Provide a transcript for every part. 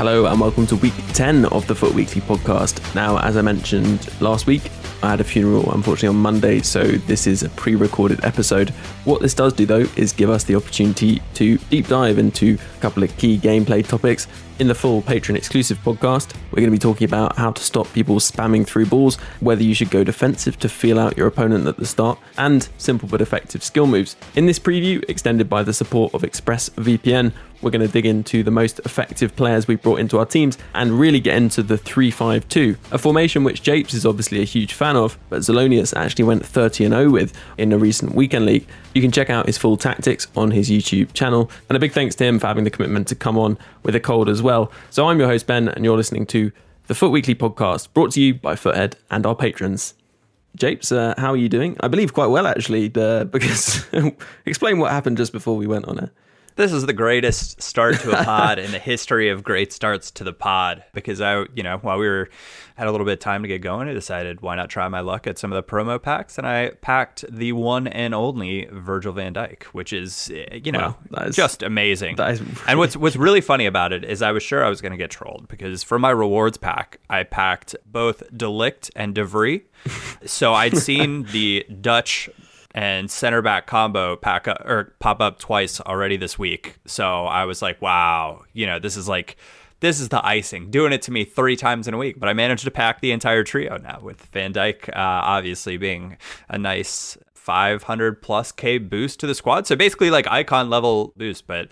Hello and welcome to week 10 of the Foot Weekly podcast. Now, as I mentioned last week, I had a funeral unfortunately on Monday, so this is a pre recorded episode. What this does do though is give us the opportunity to deep dive into a couple of key gameplay topics. In the full patron exclusive podcast, we're going to be talking about how to stop people spamming through balls, whether you should go defensive to feel out your opponent at the start, and simple but effective skill moves. In this preview, extended by the support of ExpressVPN, we're going to dig into the most effective players we brought into our teams and really get into the 3-5-2, a formation which Japes is obviously a huge fan of, but Zelonius actually went 30 0 with in a recent weekend league. You can check out his full tactics on his YouTube channel, and a big thanks to him for having the commitment to come on with a cold as well. So I'm your host Ben, and you're listening to the Foot Weekly podcast, brought to you by Foothead and our patrons. Japes, uh, how are you doing? I believe quite well actually, uh, because explain what happened just before we went on it. This is the greatest start to a pod in the history of great starts to the pod because I, you know, while we were had a little bit of time to get going, I decided why not try my luck at some of the promo packs, and I packed the one and only Virgil Van Dijk, which is, eh, you know, Wow, is- just amazing. is and what's what's really funny about it is I was sure I was going to get trolled because for my rewards pack, I packed both De Ligt and De Vries. so I'd seen the Dutch and center back combo pack up, or pop up twice already this week. So I was like, wow, you know, this is like this is the icing, doing it to me three times in a week. But I managed to pack the entire trio now with Van Dijk, uh, obviously being a nice 500 plus K boost to the squad. So basically, like icon level boost, but.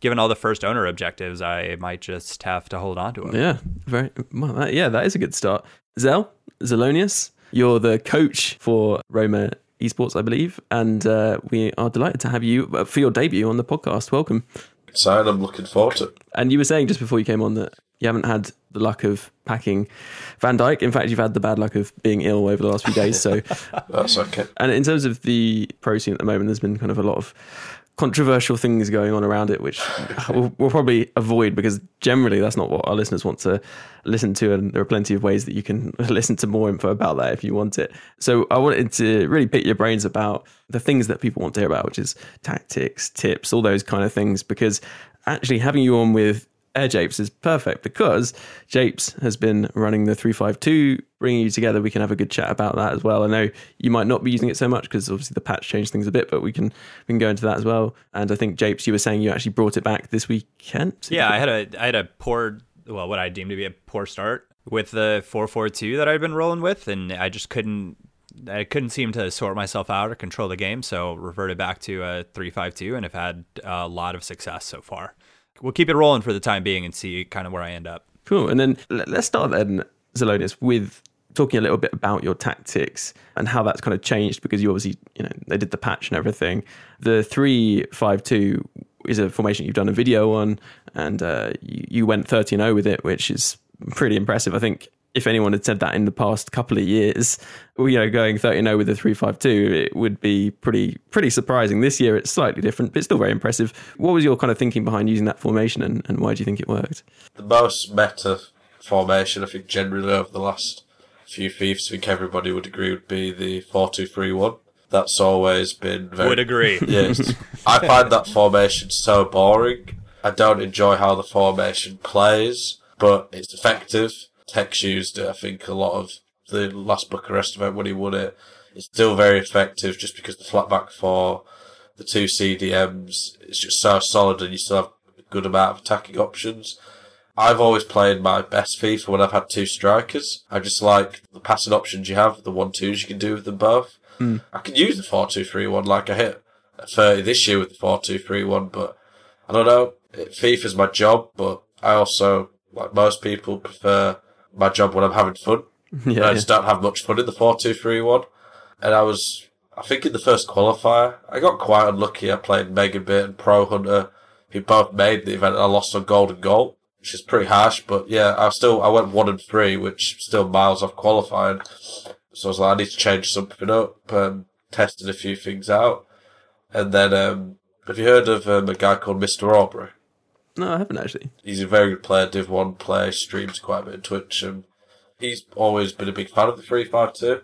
Given all the first owner objectives, I might just have to hold on to him. Yeah, very well. That, yeah, that is a good start. Zell Zelonius, you're the coach for Roma Esports, I believe, and uh, we are delighted to have you uh, for your debut on the podcast. Welcome. Excited, I'm looking forward to it. And you were saying just before you came on that you haven't had the luck of packing Van Dijk. In fact, you've had the bad luck of being ill over the last few days. So, That's okay. and in terms of the pro scene at the moment, there's been kind of a lot of controversial things going on around it, which we'll, we'll probably avoid because generally that's not what our listeners want to listen to. And there are plenty of ways that you can listen to more info about that if you want it. So I wanted to really pick your brains about the things that people want to hear about, which is tactics, tips, all those kind of things, because actually having you on with Air Japes is perfect because Japes has been running the 352, bringing you together. We can have a good chat about that as well. I know you might not be using it so much because obviously the patch changed things a bit, but we can we can go into that as well. And I think Japes, you were saying you actually brought it back this weekend. Yeah, I had a I had a poor well, what I deemed to be a poor start with the four four two that I'd been rolling with, and I just couldn't I couldn't seem to sort myself out or control the game, so reverted back to a three-five-two and have had a lot of success so far. We'll keep it rolling for the time being and see kind of where I end up. Cool. And then let's start then, Zelonius, with talking a little bit about your tactics and how that's kind of changed because you obviously, you know, they did the patch and everything. The three five two is a formation you've done a video on, and uh, you, you went 30 0 with it, which is pretty impressive. I think if anyone had said that in the past couple of years, you know, going 30 0 with the 352, it would be pretty pretty surprising. This year it's slightly different, but still very impressive. What was your kind of thinking behind using that formation and, and why do you think it worked? The most meta formation, I think, generally over the last few FIFAs, I think everybody would agree would be the 4 2 3 1. That's always been very. Would agree. Yes. I find that formation so boring. I don't enjoy how the formation plays, but it's effective. Tekkz used it, I think, a lot of the last Bucharest event when he won it. It's still very effective just because the flat back four, the two CDMs, it's just so solid and you still have a good amount of attacking options. I've always played my best FIFA when I've had two strikers. I just like the passing options you have, the one twos you can do with them both. Hmm. I can use the four two three one like I hit a 30 this year with the four two three one, but I don't know. FIFA's my job, but I also, like most people, prefer my job when I'm having fun. Yeah, I just don't have much fun in the four two three one. And I was, I think in the first qualifier, I got quite unlucky. I played Megan Megabit and Pro Hunter, who both made the event. and I lost on golden goal, which is pretty harsh. But yeah, I still I went one and three, which still miles off qualifying. So I was like, I need to change something up. Um, tested a few things out, and then um, have you heard of um, a guy called Mister Aubrey? No, I haven't actually. He's a very good player, Div 1 player, streams quite a bit on Twitch. And he's always been a big fan of the 352.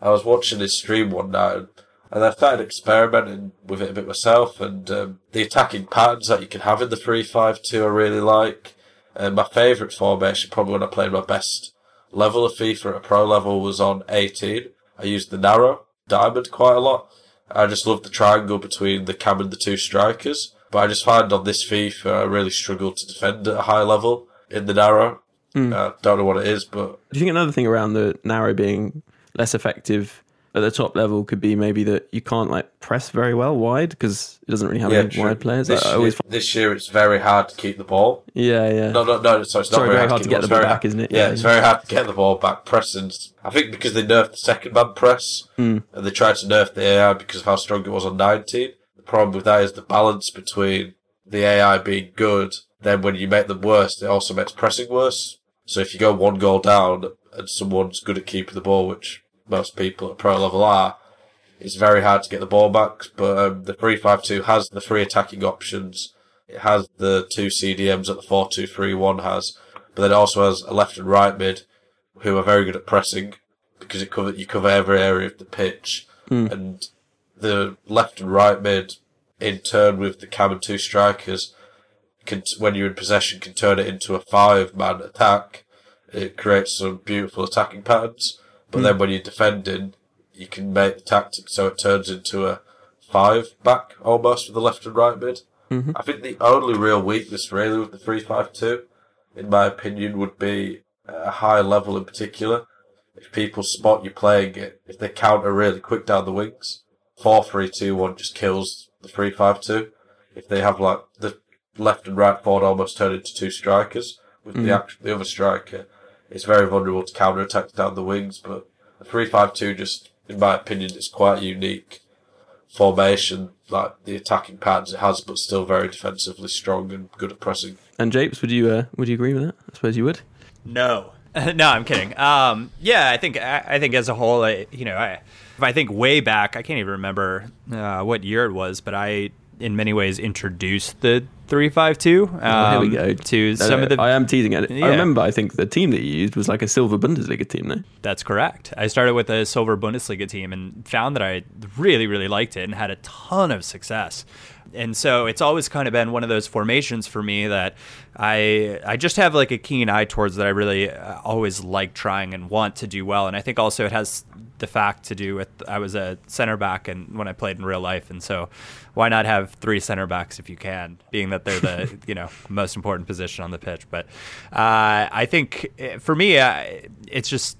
I was watching his stream one night and, and I started experimenting with it a bit myself. And um, the attacking patterns that you can have in the 352 I really like. And my favourite formation, probably when I played my best level of FIFA at a pro level, was on 18. I used the narrow diamond quite a lot. I just love the triangle between the cam and the two strikers. But I just find on this FIFA, I really struggle to defend at a high level in the narrow. Uh, don't know what it is, but Do you think another thing around the narrow being less effective at the top level could be maybe that you can't like press very well wide because it doesn't really have any true. wide players? This, year, this year it's very hard to keep the ball. yeah, yeah. No, no, no. So it's not Sorry, very, hard, to, get the ball very back, isn't it? Yeah, Yeah, it's very hard to get the ball back. Pressing, I think because they nerfed the second man press Hmm. and they tried to nerf the AI because of how strong it was on 19. Problem with that is the balance between the AI being good, then when you make them worse, it also makes pressing worse. So if you go one goal down and someone's good at keeping the ball, which most people at pro level are, it's very hard to get the ball back. But um, the 352 has the three attacking options. It has the two CDMs that the 4-2-3-1 has, but then it also has a left and right mid who are very good at pressing because it cover you cover every area of the pitch, and the left and right mid in turn with the cam and two strikers can when you're in possession can turn it into a five man attack. It creates some beautiful attacking patterns, but then hmm. when you're defending, you can make the tactic so it turns into a five back almost with the left and right mid. Mm-hmm. I think the only real weakness really with the three five two, in my opinion, would be a high level in particular. If people spot you playing it, if they counter really quick down the wings, four three two one just kills the three five two. If they have like the left and right forward almost turn into two strikers with the act- the other striker, it's very vulnerable to counter attacks down the wings. But the three five two just, in my opinion, is quite unique formation. Like the attacking patterns it has, but still very defensively strong and good at pressing. And Japes, would you uh, would you agree with that? I suppose you would. No, no, I'm kidding. Um, yeah, I think I, I think as a whole, I, you know, I, if I think way back, I can't even remember uh, what year it was, but I, in many ways, introduced the three five two. Oh, here we go. To No, some no, of the. I am teasing at it. Yeah. I remember. I think the team that you used was like a silver Bundesliga team, though. That's correct. I started with a silver Bundesliga team and found that I really, really liked it and had a ton of success. And so it's always kind of been one of those formations for me that I I just have like a keen eye towards that I really uh, always like trying and want to do well. And I think also it has the fact to do with I was a center back and when I played in real life, and so why not have three center backs if you can, being that they're the you know most important position on the pitch. But uh, I think eh, for me, uh, it's just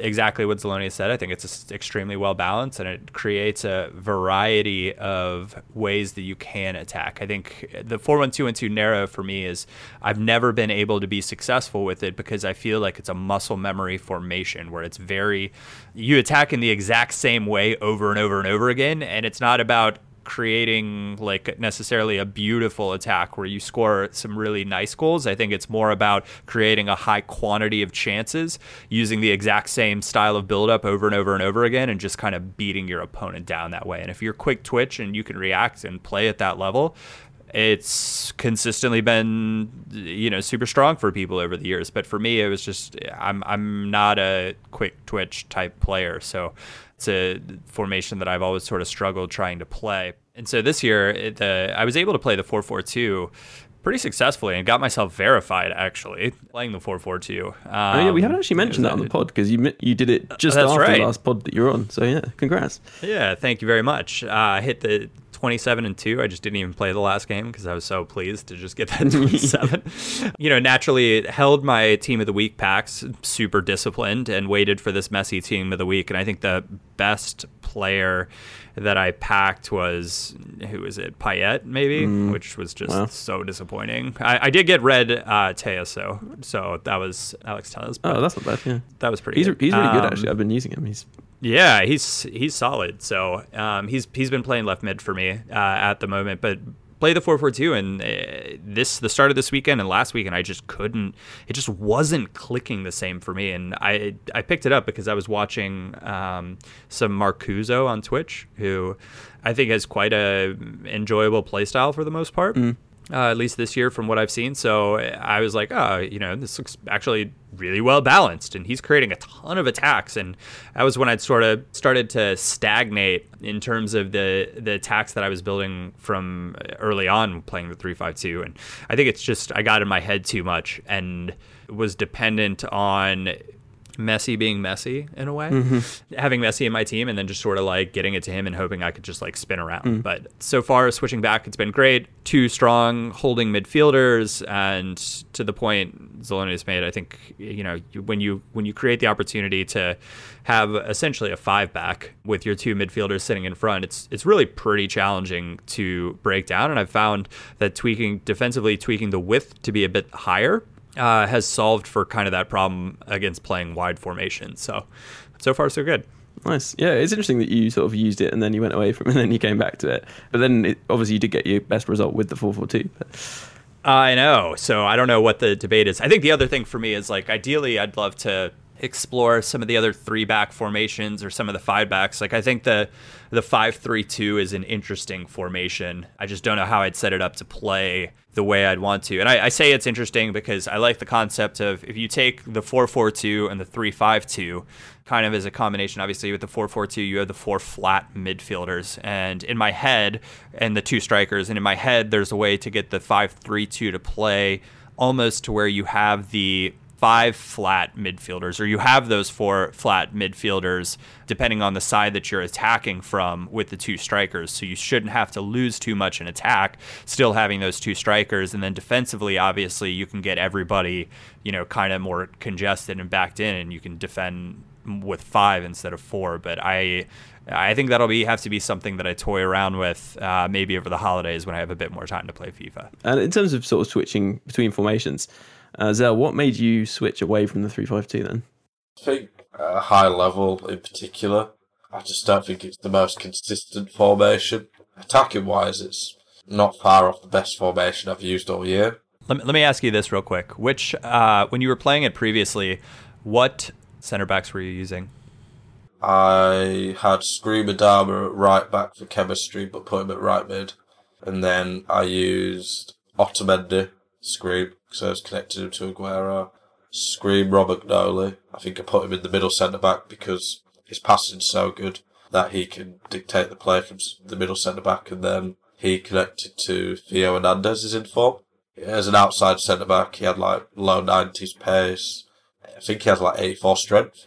exactly what Zeloni said. I think it's extremely well balanced and it creates a variety of ways that you can attack. I think the 4-1-2-1-2 narrow for me is I've never been able to be successful with it because I feel like it's a muscle memory formation where it's very you attack in the exact same way over and over and over again and it's not about creating like necessarily a beautiful attack where you score some really nice goals. I think it's more about creating a high quantity of chances using the exact same style of buildup over and over and over again and just kind of beating your opponent down that way. And if you're quick twitch and you can react and play at that level, it's consistently been you know super strong for people over the years but for me it was just i'm i'm not a quick twitch type player so it's a formation that I've always sort of struggled trying to play. And so this year, the I was able to play the 4-4-2 pretty successfully and got myself verified actually playing the 4-4-2. Um, oh yeah, we haven't actually mentioned that on the pod because you you did it just after right. the last pod that you're on. So yeah, congrats. Yeah, thank you very much. Uh, I hit the 27 and 2. I just didn't even play the last game because I was so pleased to just get that 27. you know, naturally it held my team of the week packs, super disciplined, and waited for this messy team of the week. And I think the best player that I packed was who was it? Payet, maybe, mm. which was just wow. so disappointing. I, I, did get red uh, Teoso, so that was Alex Telles. Oh, that's not bad. Yeah, that was pretty. He's good. he's really um, good actually. I've been using him. He's yeah, he's he's solid. So um, he's he's been playing left mid for me uh, at the moment, but play the 442 and uh, this the start of this weekend and last weekend I just couldn't it just wasn't clicking the same for me and I I picked it up because I was watching um, some Marcuso on Twitch who I think has quite a enjoyable playstyle for the most part. Mm uh, at least this year from what I've seen. So I was like, oh, you know, this looks actually really well balanced, and he's creating a ton of attacks. And that was when I'd sort of started to stagnate in terms of the the attacks that I was building from early on playing the three five two. And I think it's just I got in my head too much and was dependent on Messi being messy in a way, mm-hmm. having Messi in my team, and then just sort of like getting it to him and hoping I could just like spin around. Mm. But so far, switching back, it's been great. Two strong holding midfielders, and to the point Zeloni has made, I think you know when you when you create the opportunity to have essentially a five back with your two midfielders sitting in front, it's it's really pretty challenging to break down. And I've found that tweaking defensively, tweaking the width to be a bit higher uh, has solved for kind of that problem against playing wide formation. So, so far so good. Nice. Yeah, it's interesting that you sort of used it and then you went away from it and then you came back to it. But then it, obviously you did get your best result with the 442. But... I know. So I don't know what the debate is. I think the other thing for me is like ideally I'd love to explore some of the other three back formations or some of the five backs. Like I think the the five three two is an interesting formation. I just don't know how I'd set it up to play the way I'd want to. And I, I, say it's interesting because I like the concept of if you take the 442 and the 352 kind of as a combination, obviously with the 442, you have the four flat midfielders. And in my head, and the two strikers, and in my head, there's a way to get the 532 to play almost to where you have the five flat midfielders, or you have those four flat midfielders, depending on the side that you're attacking from with the two strikers. So you shouldn't have to lose too much in attack, still having those two strikers. And then defensively, obviously, you can get everybody, you know, kind of more congested and backed in, and you can defend with five instead of four. But I. I think that'll be have to be something that I toy around with uh, maybe over the holidays when I have a bit more time to play FIFA. And in terms of sort of switching between formations, uh, Zell, what made you switch away from the 352 then? I think a high level in particular. I just don't think it's the most consistent formation. Attacking wise, it's not far off the best formation I've used all year. Let me, let me ask you this real quick. Which, uh, when you were playing it previously, what center backs were you using? I had Scream Adama at right back for chemistry, but put him at right mid. And then I used Otamendi, Scream, was connected him to Aguero. Scream Robert McNolly. I think I put him in the middle centre back because his passing's so good that he can dictate the play from the middle centre back, and then he connected to Theo Hernandez is in form. As an outside centre back, he had like low nineties pace. I think he has like eighty four strength.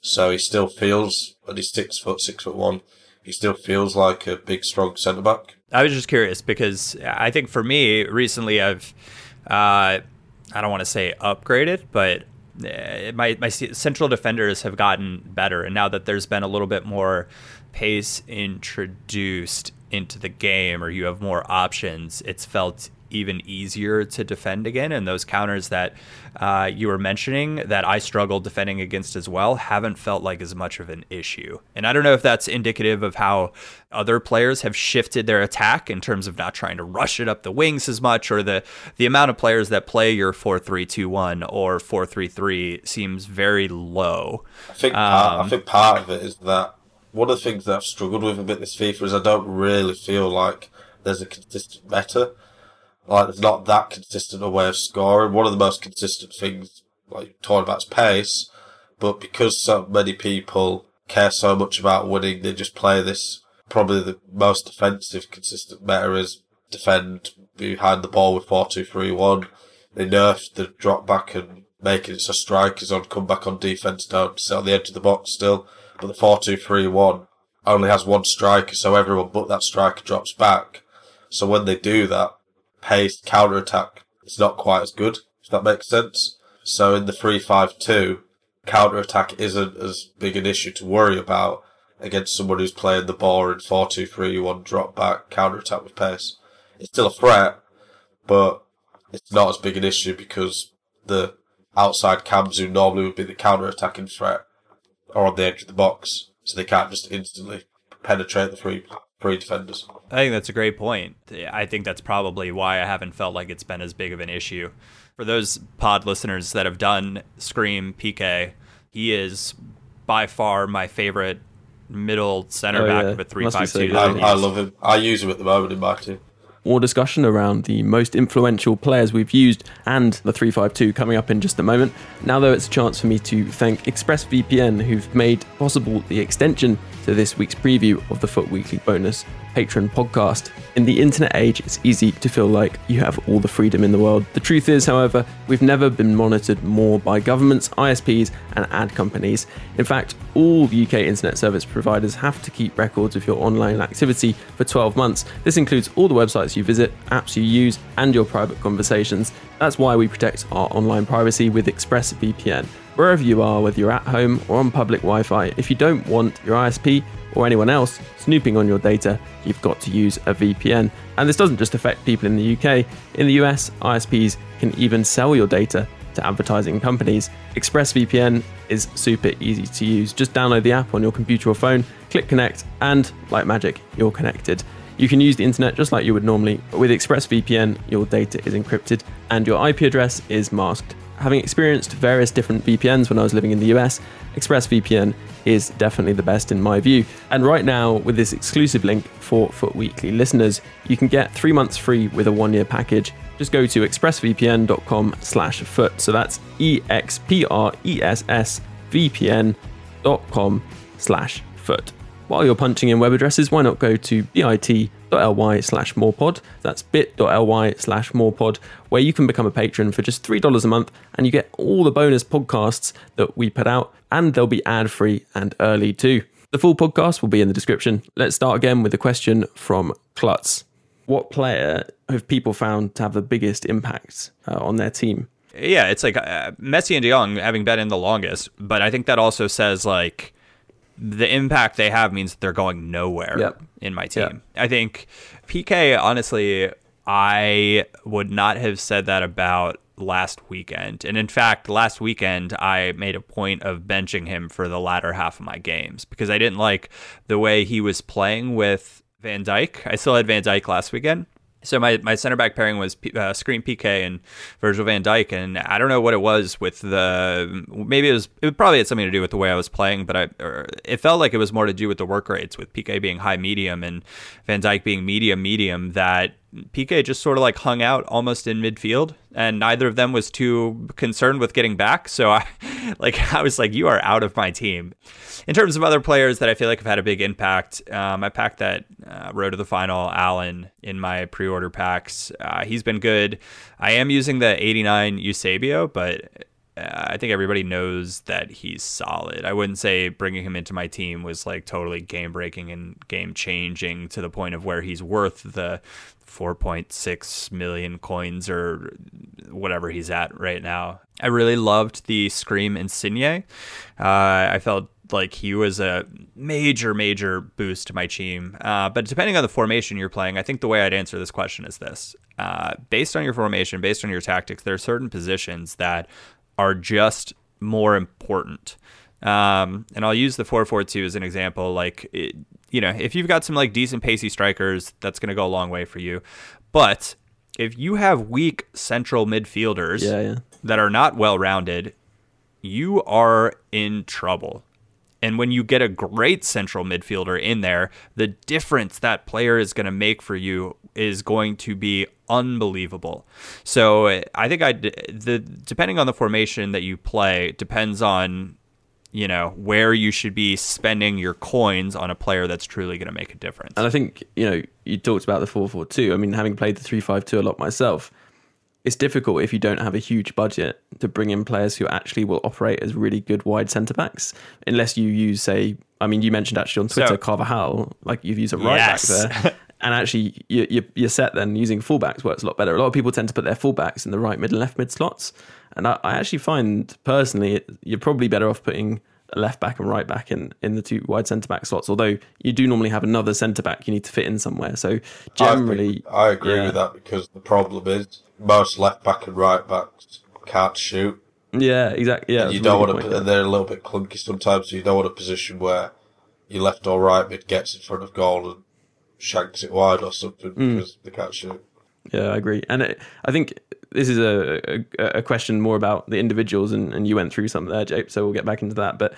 So he still feels, when he's six foot, six foot one, he still feels like a big, strong centre back. I was just curious because I think for me, recently I've uh, I don't want to say upgraded, but uh, my my central defenders have gotten better, and now that there's been a little bit more pace introduced into the game, or you have more options, it's felt even easier to defend again. And those counters that uh, you were mentioning that I struggled defending against as well haven't felt like as much of an issue. And I don't know if that's indicative of how other players have shifted their attack in terms of not trying to rush it up the wings as much, or the the amount of players that play your four three two one or four three three seems very low. I think part, I think part of it is that one of the things that I've struggled with a bit this FIFA is I don't really feel like there's a consistent meta. Like there's not that consistent a way of scoring. One of the most consistent things, like talking about, is pace. But because so many people care so much about winning, they just play this. Probably the most defensive consistent meta is defend behind the ball with four two three one. They nerfed the drop back and making it so strikers on come back on defense don't sit on the edge of the box still. But the four two three one only has one striker, so everyone but that striker drops back. So when they do that, paced counter attack is not quite as good, if that makes sense. So in the 3-5-2, counter attack isn't as big an issue to worry about against someone who's playing the ball in 4-2-3-1 drop back counter attack with pace. It's still a threat, but it's not as big an issue because the outside cams who normally would be the counter attacking threat are on the edge of the box, so they can't just instantly penetrate the three three defenders. I think that's a great point. I think that's probably why I haven't felt like it's been as big of an issue. For those pod listeners that have done Scream PK, he is by far my favorite middle center Oh, back yeah. of a three Must be five so two. I, I love him. I use him at the moment in my team. More discussion around the most influential players we've used and the 352 coming up in just a moment. Now, though, it's a chance for me to thank ExpressVPN, who've made possible the extension to this week's preview of the Foot Weekly bonus patron podcast. In the internet age, it's easy to feel like you have all the freedom in the world. The truth is, however, we've never been monitored more by governments, ISPs, and ad companies. In fact, all UK internet service providers have to keep records of your online activity for 12 months. This includes all the websites you visit, apps you use, and your private conversations. That's why we protect our online privacy with ExpressVPN. Wherever you are, whether you're at home or on public Wi Fi, if you don't want your ISP or anyone else snooping on your data, you've got to use a VPN. And this doesn't just affect people in the UK. In the US, ISPs can even sell your data to advertising companies. ExpressVPN is super easy to use. Just download the app on your computer or phone, click connect, and like magic, you're connected. You can use the internet just like you would normally, but with ExpressVPN, your data is encrypted and your IP address is masked. Having experienced various different VPNs when I was living in the US, ExpressVPN is definitely the best in my view. And right now, with this exclusive link for Foot Weekly listeners, you can get three months free with a one-year package. Just go to expressvpn.com slash foot. So that's E E-X-P-R-E-S-S vpn.com slash foot. While you're punching in web addresses, why not go to bit.ly slash morepod? That's bit.ly slash morepod, where you can become a patron for just $3 a month and you get all the bonus podcasts that we put out, and they'll be ad free and early too. The full podcast will be in the description. Let's start again with a question from Klutz. What player have people found to have the biggest impact uh, on their team? Yeah, it's like uh, Messi and De Jong having been in the longest, but I think that also says like the impact they have means that they're going nowhere Yep. in my team. I think PK, honestly, I would not have said that about last weekend. And in fact, last weekend, I made a point of benching him for the latter half of my games because I didn't like the way he was playing with Van Dijk. I still had Van Dijk last weekend. So my, my center back pairing was uh, Screen PK and Virgil Van Dijk, and I don't know what it was with the maybe it was it probably had something to do with the way I was playing, but I it felt like it was more to do with the work rates with PK being high medium and Van Dijk being medium medium that PK just sort of like hung out almost in midfield, and neither of them was too concerned with getting back. So I like I was like, you are out of my team. In terms of other players that I feel like have had a big impact, um, I packed that uh, road to the final Allen in my pre-order packs. Uh, he's been good. I am using the 89 Eusebio, but I think everybody knows that he's solid. I wouldn't say bringing him into my team was like totally game breaking and game changing to the point of where he's worth the 4.6 million coins or whatever he's at right now. I really loved the Scream Insigne. Uh, I felt like he was a major, major boost to my team. Uh, but depending on the formation you're playing, I think the way I'd answer this question is this: uh, based on your formation, based on your tactics, there are certain positions that are just more important. Um, and I'll use the 4-4-2 as an example. Like, it, you know, if you've got some like decent pacey strikers, that's going to go a long way for you. But if you have weak central midfielders Yeah, yeah. that are not well rounded, you are in trouble. And when you get a great central midfielder in there, the difference that player is going to make for you is going to be unbelievable. So I think I the depending on the formation that you play depends on you know where you should be spending your coins on a player that's truly going to make a difference. And I think, you know, you talked about the 4 4 2. I mean, having played the 3 5 2 a lot myself, it's difficult if you don't have a huge budget to bring in players who actually will operate as really good wide centre backs, unless you use, say, I mean, you mentioned actually on Twitter, So- Carvajal, like you've used a right Yes. back there. And actually, you, you, you're set then using fullbacks works a lot better. A lot of people tend to put their fullbacks in the right, mid, and left mid slots. And I, I actually find personally, it- you're probably better off putting a left back and right back in, in the two wide centre back slots. Although you do normally have another centre back you need to fit in somewhere. So generally, I, I agree yeah. with that because the problem is most left back and right backs can't shoot. Yeah, exactly. Yeah, you don't really want to. point, They're a little bit clunky sometimes, so you don't want a position where your left or right mid gets in front of goal and shanks it wide or something Mm. because they can't shoot. Yeah, I agree. And it, I think this is a, a, a question more about the individuals, and, and you went through some there, Jake, so we'll get back into that. But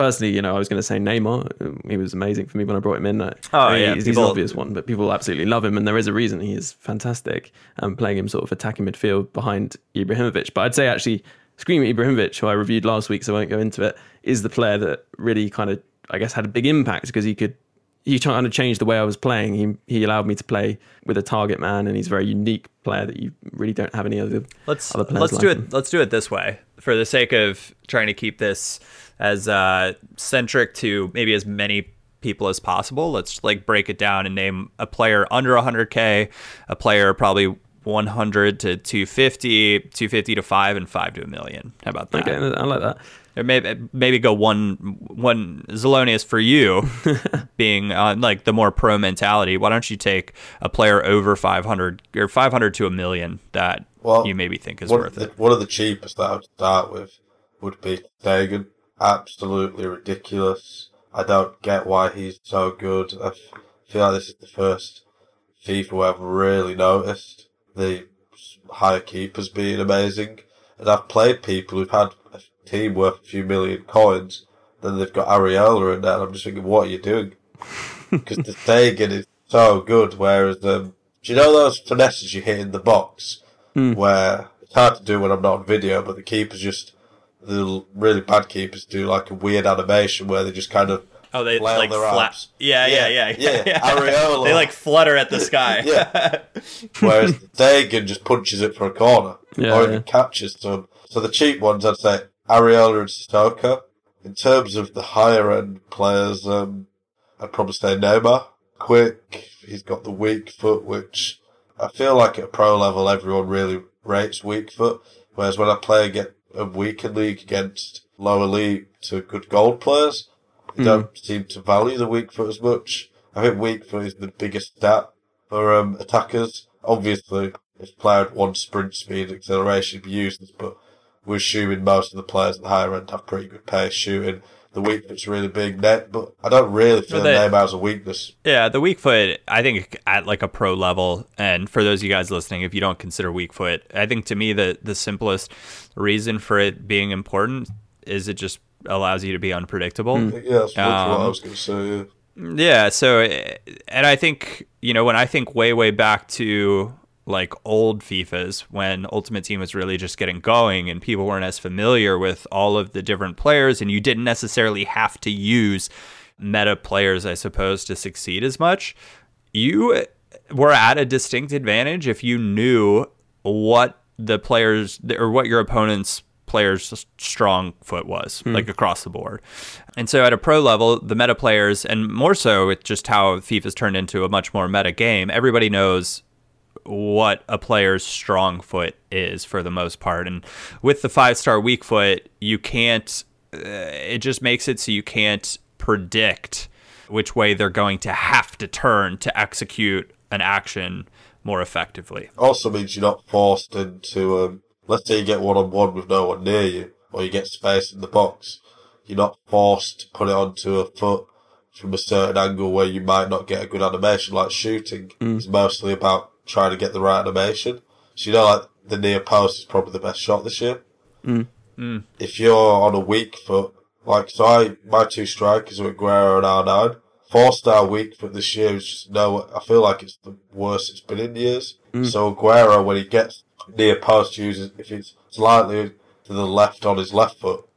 personally, you know, I was going to say Neymar. Um, He was amazing for me when I brought him in. I- Oh, I mean, yeah, He's, he's an obvious one, but people absolutely love him, and there is a reason he is fantastic. Um, playing him sort of attacking midfield behind Ibrahimovic. But I'd say actually, Scream Ibrahimovic, who I reviewed last week, so I won't go into it, is the player that really kind of, I guess, had a big impact because he could he kind of changed the way I was playing. He he allowed me to play with a target man, and he's a very unique player that you really don't have any other. Let's other players let's like do him. it. Let's do it this way for the sake of trying to keep this as uh, centric to maybe as many people as possible. Let's like break it down and name a player under 100k, a player probably 100 to 250, 250 to five, and five to a million. How about that? Okay, I like that. Or maybe maybe go one one Zelonius for you, being on like the more pro mentality. Why don't you take a player over 500 or 500 to a million that Well, you maybe think is one, worth the, it? one of the cheapest that I would start with would be Dagan. Absolutely ridiculous. I don't get why he's so good. I feel like this is the first FIFA where I've really noticed the higher keepers being amazing. And I've played people who've had a team worth a few million coins, then they've got Areola in there, and I'm just thinking, what are you doing? Because the Dagan is so good, whereas, um, do you know those finesses you hit in the box? where it's hard to do when I'm not on video, but the keepers just the really bad keepers do like a weird animation where they just kind of Oh, they flail like flap. Yeah, yeah, Yeah, yeah, yeah. Areola. they like flutter at the sky. Yeah. Whereas Dagan just punches it for a corner Yeah, or even yeah. catches some. So the cheap ones, I'd say Areola and Stoker. In terms of the higher end players, um, I'd probably say Neymar. Quick, he's got the weak foot, which I feel like at a pro level everyone really rates weak foot. Whereas when I play against a weaker league against lower league to good gold players, they don't seem to value the weak foot as much. I think weak foot is the biggest stat for um, attackers. Obviously, if player had one sprint speed acceleration, it'd be useless, but we're assuming most of the players at the higher end have pretty good pace shooting. The weak foot's really big net, but I don't really feel But they- Neymar's a weakness. Yeah, the weak foot, I think at like a pro level, and for those of you guys listening, if you don't consider weak foot, I think to me the the simplest reason for it being important is it just allows you to be unpredictable. Yeah, that's literally what I Um, was going to say. Yeah. Yeah, so and I think you know when I think way way back to like old FIFAs when Ultimate Team was really just getting going and people weren't as familiar with all of the different players and you didn't necessarily have to use meta players I suppose to succeed as much. You were at a distinct advantage if you knew what the players or what your opponent's players' strong foot was, hmm. like across the board. And so at a pro level, the meta players, and more so with just how FIFA's turned into a much more meta game, everybody knows what a player's strong foot is for the most part. And with the five star weak foot, you can't, uh, it just makes it so you can't predict which way they're going to have to turn to execute an action more effectively. Also means you're not forced into, um, let's say you get one on one with no one near you, or you get space in the box. You're not forced to put it onto a foot from a certain angle where you might not get a good animation, like shooting. It's mostly about trying to get the right animation. So you know, like the near post is probably the best shot this year. Mm. Mm. If you're on a weak foot, like so, I my two strikers are Aguero and R9. Four star weak foot this year is just no. I feel like it's the worst it's been in years. Mm. So Aguero, when he gets near post, uses if it's slightly to the left on his left foot,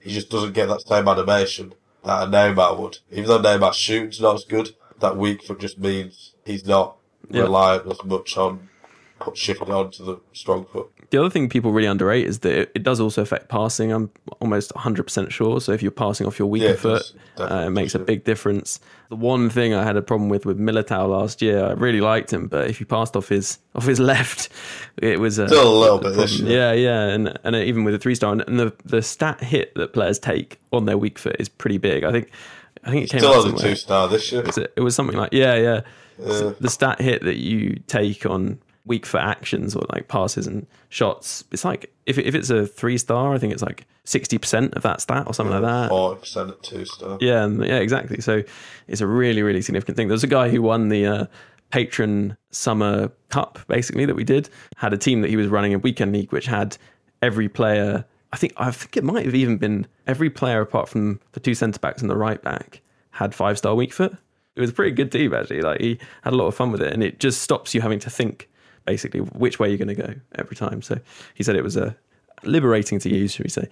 he just doesn't get that same animation that a Neymar would. Even though Neymar shoots not as good, that weak foot just means he's not Yeah. reliant as much on put shifting onto the strong foot. The other thing people really underrate is that it, it does also affect passing. I'm almost 100% sure. So if you're passing off your weaker Yeah, foot, uh, it makes a big difference. The one thing I had a problem with with Militao last year, I really liked him, but if he passed off his off his left, it was a, Still a little bit this year. Yeah, yeah, and and even with a three star, and, and the the stat hit that players take on their weak foot is pretty big. I think I think it came Still out only somewhere. two star this year. It, it was something like yeah, yeah. So the stat hit that you take on weak for actions or like passes and shots, it's like if if it's a three star, I think it's like sixty percent of that stat or something like that. Forty percent at two star. Yeah, and, yeah, exactly. So it's a really, really significant thing. There's a guy who won the uh, patron summer cup, basically that we did. Had a team that he was running a weekend league, which had every player. I think I think it might have even been every player apart from the two centre backs and the right back had five star weak foot. It was a pretty good team actually. Like he had a lot of fun with it, and it just stops you having to think basically which way you're going to go every time. So he said it was a liberating to use, should we say?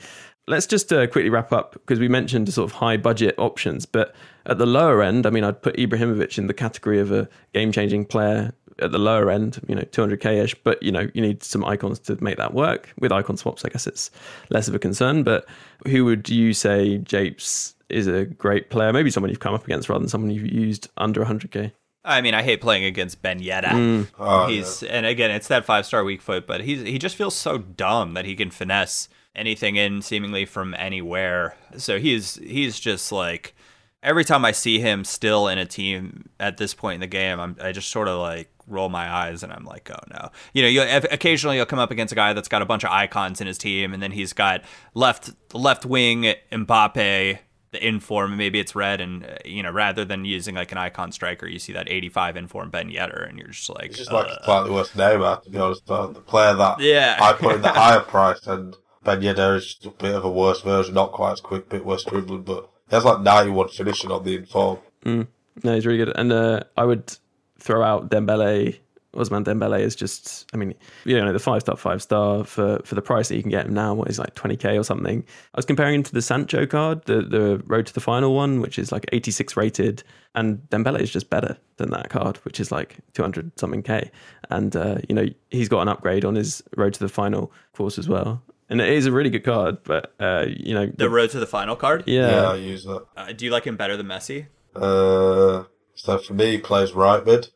Let's just uh, quickly wrap up because we mentioned sort of high budget options, but at the lower end, I mean, I'd put Ibrahimovic in the category of a game changing player at the lower end, you know, 200k ish, but you know, you need some icons to make that work. With icon swaps, I guess it's less of a concern. But who would you say, Japes, is a great player? Maybe someone you've come up against rather than someone you've used under 100k. I mean, I hate playing against Ben Yedder. Mm. Oh, he's and again, it's that five star weak foot, but he's he just feels so dumb that he can finesse anything in seemingly from anywhere. So he's he's just like every time I see him still in a team at this point in the game, I'm I just sort of like roll my eyes and I'm like, oh no. You know, you occasionally you'll come up against a guy that's got a bunch of icons in his team, and then he's got left left wing Mbappe the inform maybe it's red and uh, you know rather than using like an icon striker you see that 85 inform ben Yedder and you're just like It's just like uh, a slightly worse Neymar, to be honest. The player that Yeah. I put in the higher price, and Ben Yedder is just a bit of a worse version, not quite as quick, bit worse dribbling, but he has like 91 finishing on the inform. No, he's really good. And uh, I would throw out Dembele. Ousmane Dembele is just, I mean, you know, the five star, five star for, for the price that you can get him now. What is like 20k or something? I was comparing him to the Sancho card, the, the road to the final one, which is like 86 rated. And Dembele is just better than that card, which is like 200 something k. And, uh, you know, he's got an upgrade on his road to the final course as well. And it is a really good card, but, uh, you know, the road to the final card Yeah, I use that. uh, do you like him better than messi Uh, so for me, he plays right mid.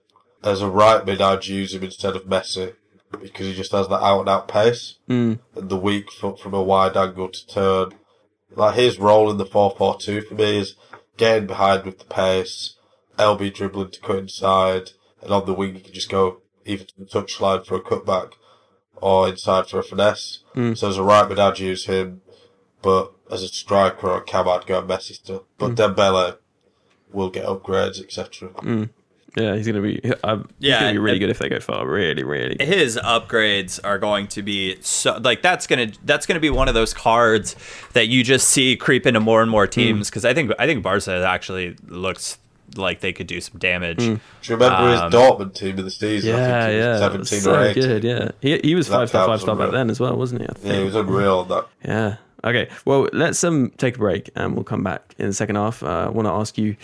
As a right mid, I'd use him instead of Messi because he just has that out and out pace Mm. and the weak foot from a wide angle to turn. Like his role in the 4-4-2 for me is getting behind with the pace, LB dribbling to cut inside, and on the wing you can just go either to the touchline for a cutback or inside for a finesse. So as a right mid, I'd use him, but as a striker or a cam, I'd go Messi still. But Dembele will get upgrades, etc. yeah, he's going to be, uh, he's Yeah, going to be really good if they go far. Really, really. his upgrades are going to be so like that's gonna that's gonna be one of those cards that you just see creep into more and more teams because I think I think Barca actually looks like they could do some damage. Do you remember Um, his Dortmund team of the season? I Yeah, think was yeah, 17 so or 18. good. Yeah, he he was That five star, counts five star back then as well, wasn't he? I Yeah, he was unreal that. Yeah. Okay. Well, let's um take a break and we'll come back in the second half. Uh, I want to ask you,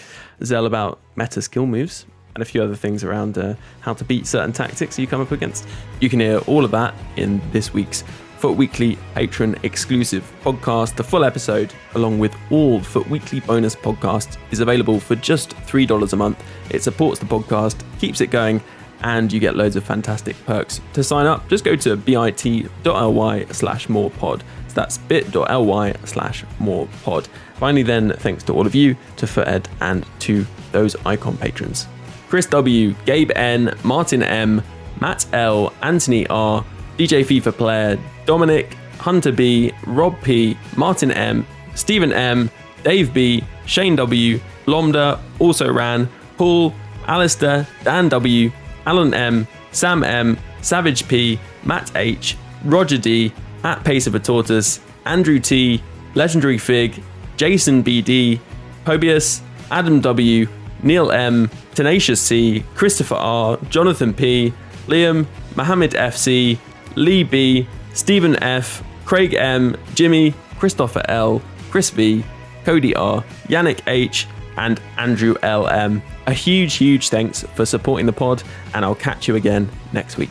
Zell, about meta skill moves and a few other things around uh, how to beat certain tactics you come up against. You can hear all of that in this week's Foot Weekly patron exclusive podcast. The full episode, along with all Foot Weekly bonus podcasts, is available for just $3 a month. It supports the podcast, keeps it going, and you get loads of fantastic perks. To sign up, just go to bit.ly slash morepod. So that's bit.ly slash morepod. Finally, then, thanks to all of you, to Footed, and to those icon patrons. Chris W, Gabe N, Martin M, Matt L, Anthony R, DJ FIFA Player, Dominic, Hunter B, Rob P, Martin M, Stephen M, Dave B, Shane W, Lomda, also ran, Paul, Alistair, Dan W, Alan M, Sam M, Savage P, Matt H, Roger D, at Pace of a Tortoise, Andrew T, Legendary Fig, Jason BD, Pobius, Adam W, Neil M, Tenacious C, Christopher R, Jonathan P, Liam, Mohammed FC, Lee B, Stephen F, Craig M, Jimmy, Christopher L, Chris V, Cody R, Yannick H, and Andrew L M. A huge, huge thanks for supporting the pod, and I'll catch you again next week.